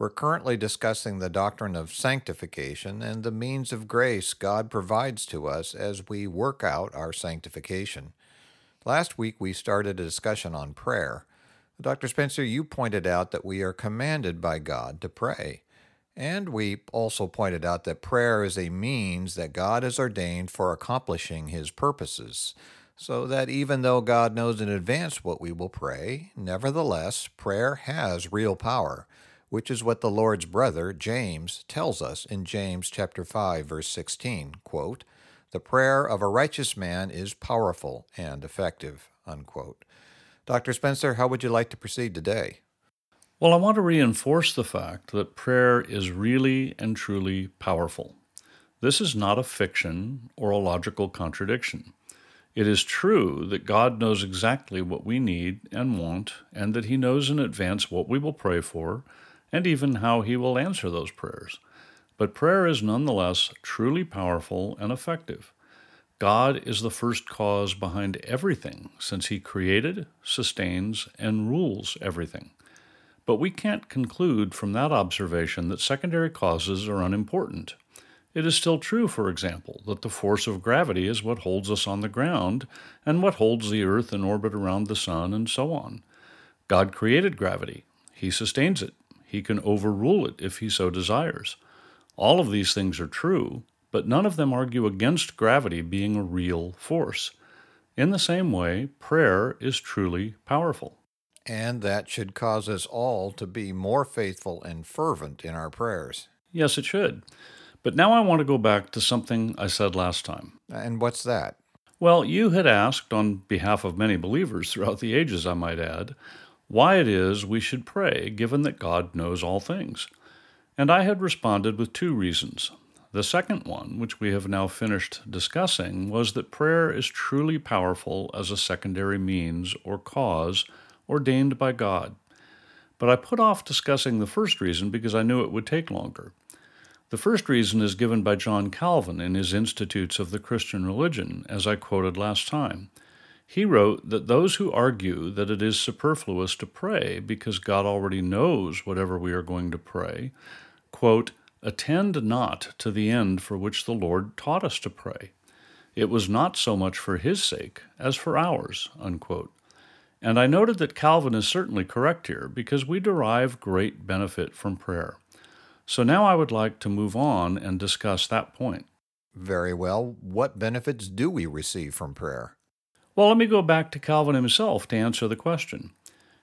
We're currently discussing the doctrine of sanctification and the means of grace God provides to us as we work out our sanctification. Last week we started a discussion on prayer. Dr. Spencer, you pointed out that we are commanded by God to pray. And we also pointed out that prayer is a means that God has ordained for accomplishing his purposes, so that even though God knows in advance what we will pray, nevertheless, prayer has real power, which is what the Lord's brother, James, tells us in James chapter 5 verse 16, quote, "The prayer of a righteous man is powerful and effective." Unquote. Dr. Spencer, how would you like to proceed today? Well, I want to reinforce the fact that prayer is really and truly powerful. This is not a fiction or a logical contradiction. It is true that God knows exactly what we need and want, and that He knows in advance what we will pray for, and even how He will answer those prayers. But prayer is nonetheless truly powerful and effective. God is the first cause behind everything, since He created, sustains, and rules everything. But we can't conclude from that observation that secondary causes are unimportant. It is still true, for example, that the force of gravity is what holds us on the ground and what holds the earth in orbit around the sun, and so on. God created gravity. He sustains it. He can overrule it if he so desires. All of these things are true, but none of them argue against gravity being a real force. In the same way, prayer is truly powerful. And that should cause us all to be more faithful and fervent in our prayers. Yes, it should. But now I want to go back to something I said last time. And what's that? Well, you had asked, on behalf of many believers throughout the ages, I might add, why it is we should pray, given that God knows all things. And I had responded with two reasons. The second one, which we have now finished discussing, was that prayer is truly powerful as a secondary means or cause ordained by God. But I put off discussing the first reason because I knew it would take longer. The first reason is given by John Calvin in his Institutes of the Christian Religion, as I quoted last time. He wrote that those who argue that it is superfluous to pray because God already knows whatever we are going to pray, quote, attend not to the end for which the Lord taught us to pray. It was not so much for his sake as for ours, unquote. And I noted that Calvin is certainly correct here because we derive great benefit from prayer. So now I would like to move on and discuss that point. Very well. What benefits do we receive from prayer? Well, let me go back to Calvin himself to answer the question.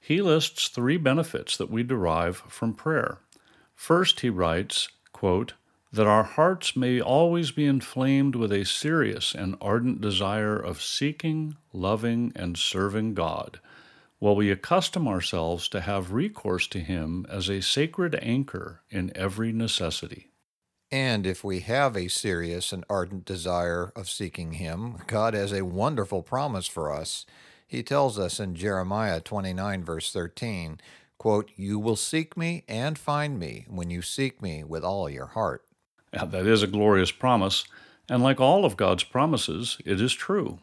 He lists three benefits that we derive from prayer. First, he writes, quote, that our hearts may always be inflamed with a serious and ardent desire of seeking, loving, and serving God, while we accustom ourselves to have recourse to Him as a sacred anchor in every necessity. And if we have a serious and ardent desire of seeking Him, God has a wonderful promise for us. He tells us in Jeremiah 29, verse 13, quote, You will seek me and find me when you seek me with all your heart. Now, that is a glorious promise, and like all of God's promises, it is true.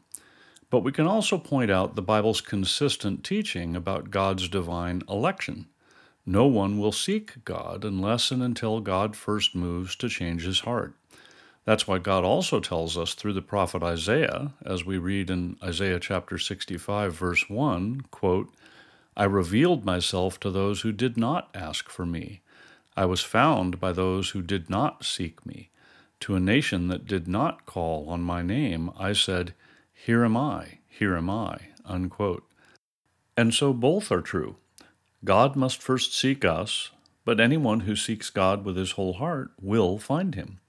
But we can also point out the Bible's consistent teaching about God's divine election. No one will seek God unless and until God first moves to change his heart. That's why God also tells us through the prophet Isaiah, as we read in Isaiah chapter 65, verse 1, quote, I revealed myself to those who did not ask for me. I was found by those who did not seek me. To a nation that did not call on my name, I said, Here am I, here am I. Unquote. And so both are true. God must first seek us, but anyone who seeks God with his whole heart will find him.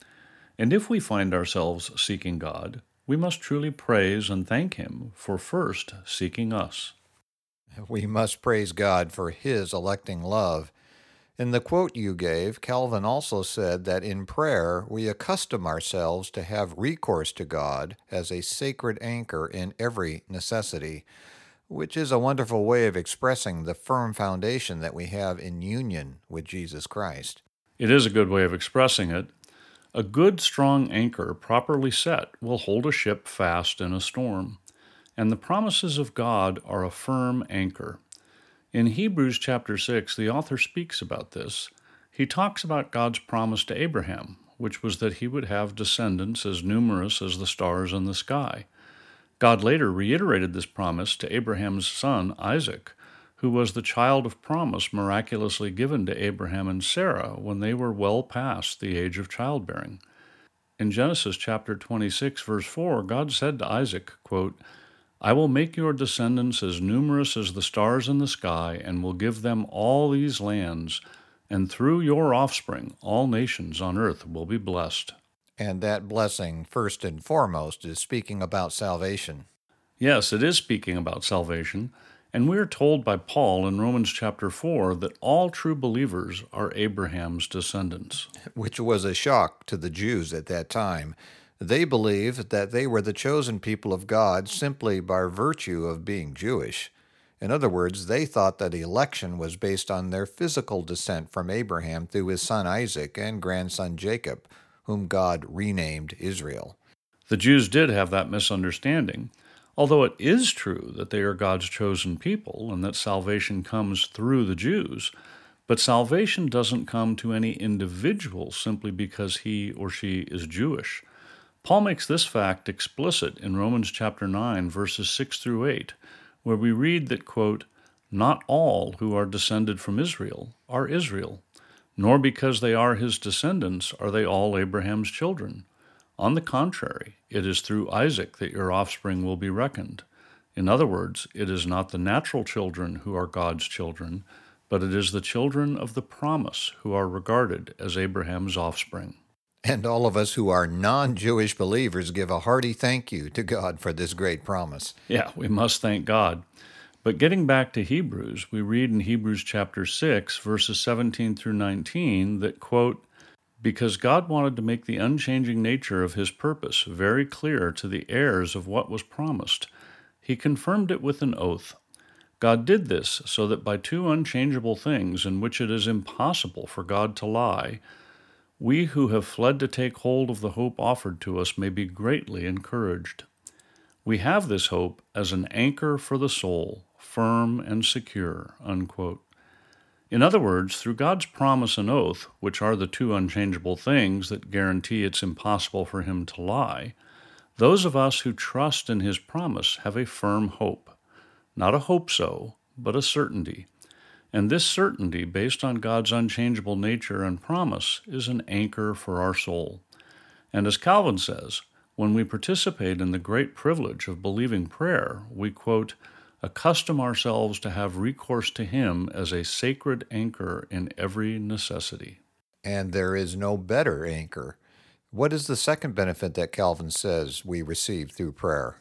And if we find ourselves seeking God, we must truly praise and thank him for first seeking us. We must praise God for his electing love In the quote you gave, Calvin also said that in prayer we accustom ourselves to have recourse to God as a sacred anchor in every necessity, which is a wonderful way of expressing the firm foundation that we have in union with Jesus Christ. It is a good way of expressing it. A good, strong anchor, properly set, will hold a ship fast in a storm. And the promises of God are a firm anchor. In Hebrews chapter 6, the author speaks about this. He talks about God's promise to Abraham, which was that he would have descendants as numerous as the stars in the sky. God later reiterated this promise to Abraham's son, Isaac, who was the child of promise miraculously given to Abraham and Sarah when they were well past the age of childbearing. In Genesis chapter 26, verse 4, God said to Isaac, quote, I will make your descendants as numerous as the stars in the sky, and will give them all these lands, and through your offspring all nations on earth will be blessed. And that blessing, first and foremost, is speaking about salvation. Yes, it is speaking about salvation. And we are told by Paul in Romans chapter 4 that all true believers are Abraham's descendants. Which was a shock to the Jews at that time. They believed that they were the chosen people of God simply by virtue of being Jewish. In other words, they thought that election was based on their physical descent from Abraham through his son Isaac and grandson Jacob, whom God renamed Israel. The Jews did have that misunderstanding. Although it is true that they are God's chosen people and that salvation comes through the Jews, but salvation doesn't come to any individual simply because he or she is Jewish. Paul makes this fact explicit in Romans chapter 9 verses 6 through 8, where we read that quote, not all who are descended from Israel are Israel, nor because they are his descendants are they all Abraham's children. On the contrary, it is through Isaac that your offspring will be reckoned. In other words, it is not the natural children who are God's children, but it is the children of the promise who are regarded as Abraham's offspring. And all of us who are non Jewish believers give a hearty thank you to God for this great promise. Yeah, we must thank God. But getting back to Hebrews, we read in Hebrews chapter 6, verses 17 through 19, that, quote, because God wanted to make the unchanging nature of his purpose very clear to the heirs of what was promised, he confirmed it with an oath. God did this so that by two unchangeable things in which it is impossible for God to lie, we who have fled to take hold of the hope offered to us may be greatly encouraged. We have this hope as an anchor for the soul, firm and secure. Unquote. In other words, through God's promise and oath, which are the two unchangeable things that guarantee it's impossible for Him to lie, those of us who trust in His promise have a firm hope. Not a hope so, but a certainty. And this certainty, based on God's unchangeable nature and promise, is an anchor for our soul. And as Calvin says, when we participate in the great privilege of believing prayer, we quote, accustom ourselves to have recourse to Him as a sacred anchor in every necessity. And there is no better anchor. What is the second benefit that Calvin says we receive through prayer?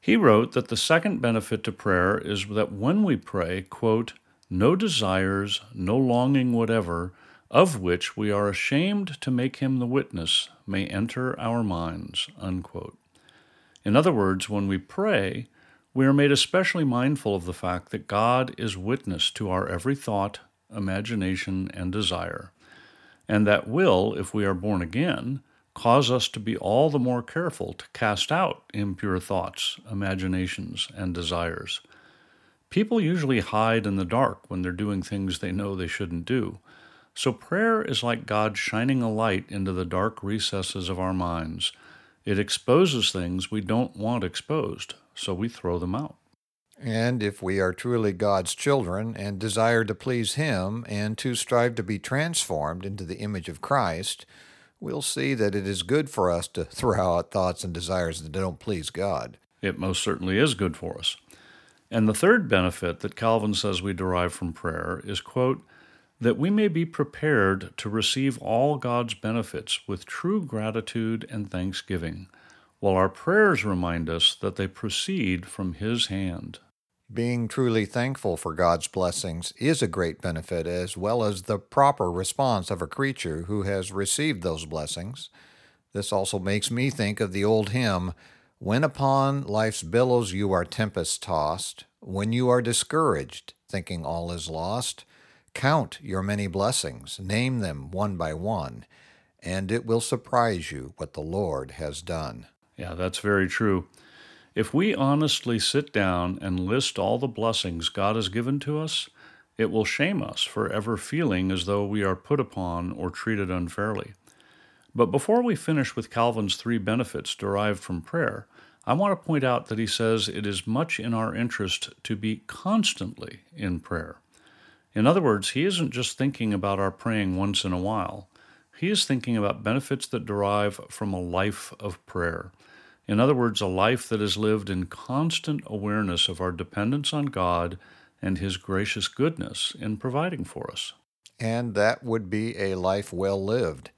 He wrote that the second benefit to prayer is that when we pray, quote, no desires, no longing whatever, of which we are ashamed to make him the witness, may enter our minds. Unquote. In other words, when we pray, we are made especially mindful of the fact that God is witness to our every thought, imagination, and desire, and that will, if we are born again, cause us to be all the more careful to cast out impure thoughts, imaginations, and desires. People usually hide in the dark when they're doing things they know they shouldn't do. So prayer is like God shining a light into the dark recesses of our minds. It exposes things we don't want exposed, so we throw them out. And if we are truly God's children and desire to please Him and to strive to be transformed into the image of Christ, we'll see that it is good for us to throw out thoughts and desires that don't please God. It most certainly is good for us. And the third benefit that Calvin says we derive from prayer is, quote, that we may be prepared to receive all God's benefits with true gratitude and thanksgiving, while our prayers remind us that they proceed from His hand. Being truly thankful for God's blessings is a great benefit, as well as the proper response of a creature who has received those blessings. This also makes me think of the old hymn When upon life's billows you are tempest tossed, when you are discouraged, thinking all is lost, count your many blessings, name them one by one, and it will surprise you what the Lord has done. Yeah, that's very true. If we honestly sit down and list all the blessings God has given to us, it will shame us for ever feeling as though we are put upon or treated unfairly. But before we finish with Calvin's three benefits derived from prayer, I want to point out that he says it is much in our interest to be constantly in prayer. In other words, he isn't just thinking about our praying once in a while. He is thinking about benefits that derive from a life of prayer. In other words, a life that is lived in constant awareness of our dependence on God and His gracious goodness in providing for us. And that would be a life well lived.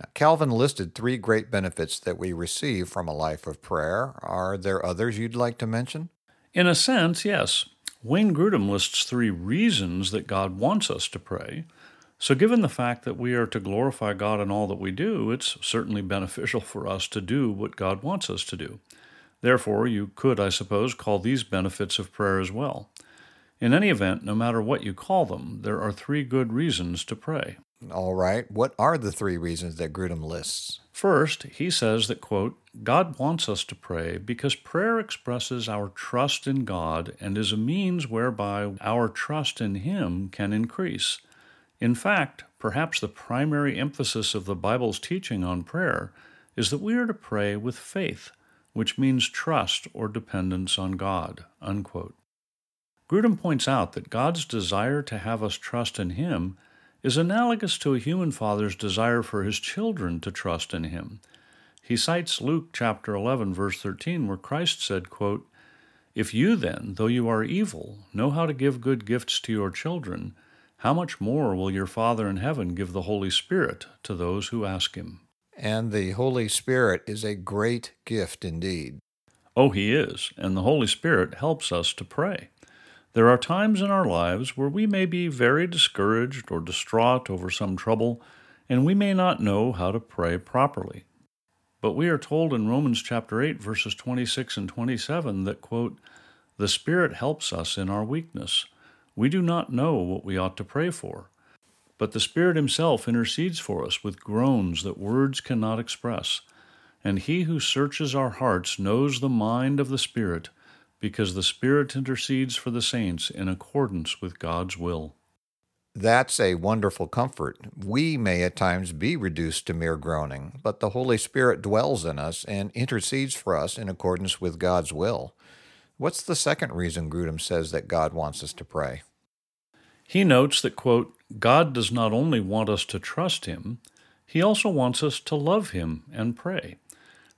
Now, Calvin listed three great benefits that we receive from a life of prayer. Are there others you'd like to mention? In a sense, yes. Wayne Grudem lists three reasons that God wants us to pray. So, given the fact that we are to glorify God in all that we do, it's certainly beneficial for us to do what God wants us to do. Therefore, you could, I suppose, call these benefits of prayer as well. In any event, no matter what you call them, there are three good reasons to pray. All right. What are the three reasons that Grudem lists? First, he says that, quote, God wants us to pray because prayer expresses our trust in God and is a means whereby our trust in Him can increase. In fact, perhaps the primary emphasis of the Bible's teaching on prayer is that we are to pray with faith, which means trust or dependence on God. Unquote. Grudem points out that God's desire to have us trust in Him is analogous to a human father's desire for his children to trust in him. He cites Luke chapter 11 verse 13 where Christ said, quote, "If you then, though you are evil, know how to give good gifts to your children, how much more will your Father in heaven give the Holy Spirit to those who ask him?" And the Holy Spirit is a great gift indeed. Oh, he is, and the Holy Spirit helps us to pray. There are times in our lives where we may be very discouraged or distraught over some trouble, and we may not know how to pray properly. But we are told in Romans chapter 8 verses 26 and 27 that quote, "The Spirit helps us in our weakness. We do not know what we ought to pray for, but the Spirit himself intercedes for us with groans that words cannot express. And he who searches our hearts knows the mind of the Spirit." because the Spirit intercedes for the saints in accordance with God's will. That's a wonderful comfort. We may at times be reduced to mere groaning, but the Holy Spirit dwells in us and intercedes for us in accordance with God's will. What's the second reason Grudem says that God wants us to pray? He notes that, quote, God does not only want us to trust Him, He also wants us to love Him and pray.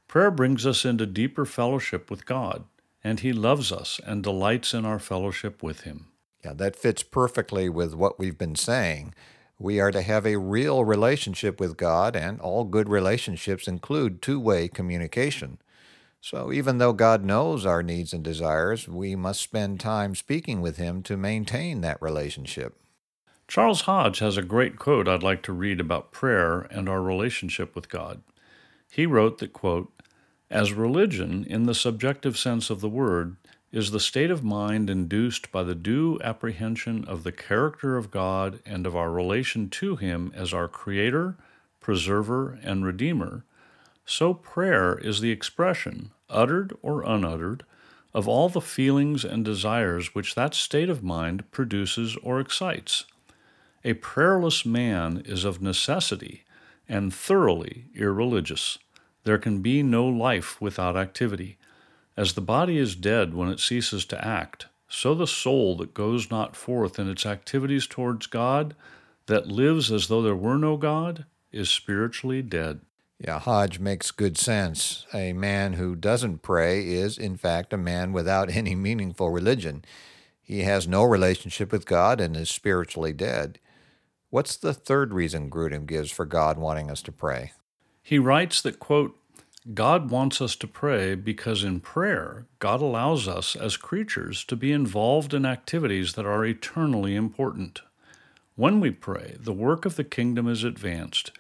Prayer brings us into deeper fellowship with God and He loves us and delights in our fellowship with Him. Yeah, that fits perfectly with what we've been saying. We are to have a real relationship with God, and all good relationships include two way communication. So, even though God knows our needs and desires, we must spend time speaking with Him to maintain that relationship. Charles Hodge has a great quote I'd like to read about prayer and our relationship with God. He wrote that, quote, as religion, in the subjective sense of the word, is the state of mind induced by the due apprehension of the character of God and of our relation to Him as our Creator, Preserver, and Redeemer, so prayer is the expression, uttered or unuttered, of all the feelings and desires which that state of mind produces or excites. A prayerless man is of necessity and thoroughly irreligious. There can be no life without activity. As the body is dead when it ceases to act, so the soul that goes not forth in its activities towards God, that lives as though there were no God, is spiritually dead. Yeah, Hodge makes good sense. A man who doesn't pray is, in fact, a man without any meaningful religion. He has no relationship with God and is spiritually dead. What's the third reason Grudem gives for God wanting us to pray? He writes that, quote, God wants us to pray because in prayer, God allows us as creatures to be involved in activities that are eternally important. When we pray, the work of the kingdom is advanced.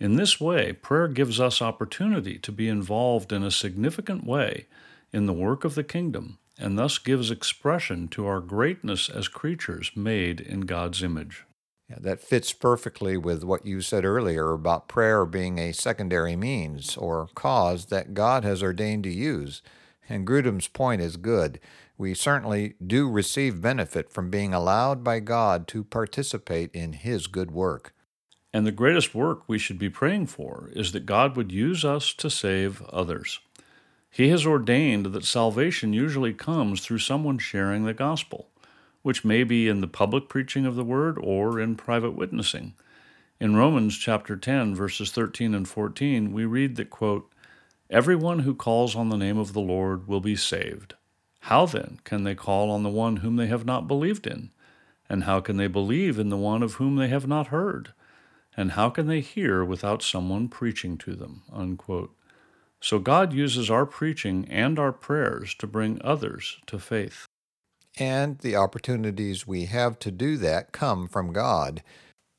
In this way, prayer gives us opportunity to be involved in a significant way in the work of the kingdom and thus gives expression to our greatness as creatures made in God's image. Yeah, that fits perfectly with what you said earlier about prayer being a secondary means or cause that God has ordained to use. And Grudem's point is good. We certainly do receive benefit from being allowed by God to participate in His good work. And the greatest work we should be praying for is that God would use us to save others. He has ordained that salvation usually comes through someone sharing the gospel which may be in the public preaching of the word or in private witnessing. In Romans chapter 10 verses 13 and 14, we read that quote, "Everyone who calls on the name of the Lord will be saved. How then can they call on the one whom they have not believed in? And how can they believe in the one of whom they have not heard? And how can they hear without someone preaching to them?" Unquote. So God uses our preaching and our prayers to bring others to faith and the opportunities we have to do that come from God.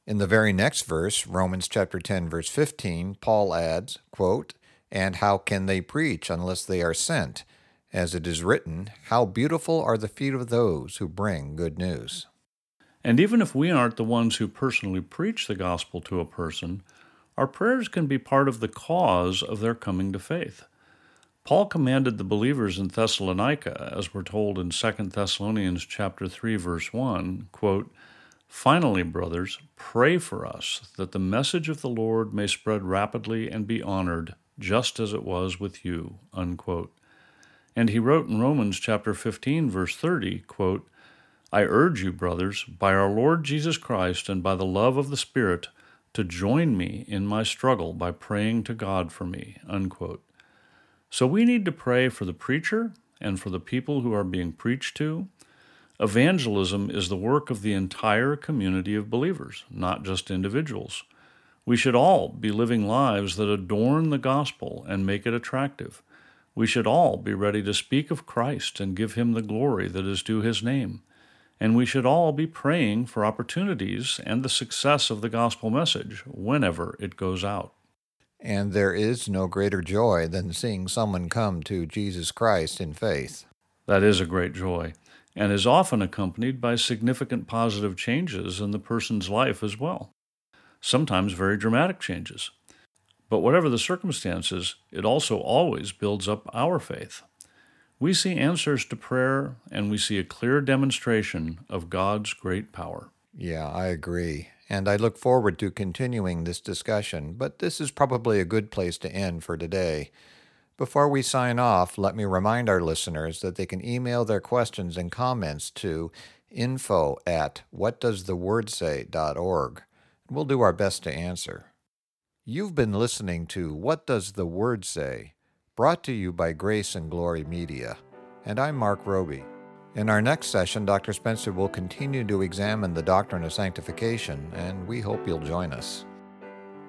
In the very next verse, Romans chapter 10 verse 15, Paul adds, quote, "And how can they preach unless they are sent? As it is written, how beautiful are the feet of those who bring good news." And even if we aren't the ones who personally preach the gospel to a person, our prayers can be part of the cause of their coming to faith. Paul commanded the believers in Thessalonica, as we're told in 2 Thessalonians chapter 3 verse 1, quote, Finally, brothers, pray for us that the message of the Lord may spread rapidly and be honored, just as it was with you. Unquote. And he wrote in Romans chapter 15 verse 30, quote, I urge you, brothers, by our Lord Jesus Christ and by the love of the Spirit, to join me in my struggle by praying to God for me. Unquote. So we need to pray for the preacher and for the people who are being preached to. Evangelism is the work of the entire community of believers, not just individuals. We should all be living lives that adorn the gospel and make it attractive. We should all be ready to speak of Christ and give him the glory that is due his name. And we should all be praying for opportunities and the success of the gospel message whenever it goes out. And there is no greater joy than seeing someone come to Jesus Christ in faith. That is a great joy, and is often accompanied by significant positive changes in the person's life as well. Sometimes very dramatic changes. But whatever the circumstances, it also always builds up our faith. We see answers to prayer, and we see a clear demonstration of God's great power. Yeah, I agree and I look forward to continuing this discussion, but this is probably a good place to end for today. Before we sign off, let me remind our listeners that they can email their questions and comments to info at whatdoesthewordsay.org. We'll do our best to answer. You've been listening to What Does the Word Say? Brought to you by Grace and Glory Media. And I'm Mark Roby. In our next session, Dr. Spencer will continue to examine the doctrine of sanctification, and we hope you'll join us.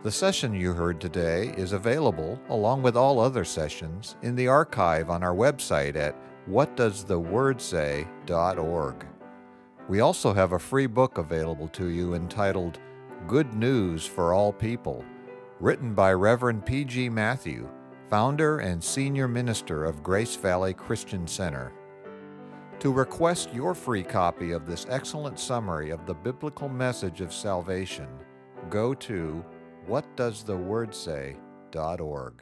The session you heard today is available, along with all other sessions, in the archive on our website at whatdoesthewordsay.org. We also have a free book available to you entitled Good News for All People, written by Reverend P.G. Matthew, founder and senior minister of Grace Valley Christian Center. To request your free copy of this excellent summary of the biblical message of salvation, go to whatdoesthewordsay.org.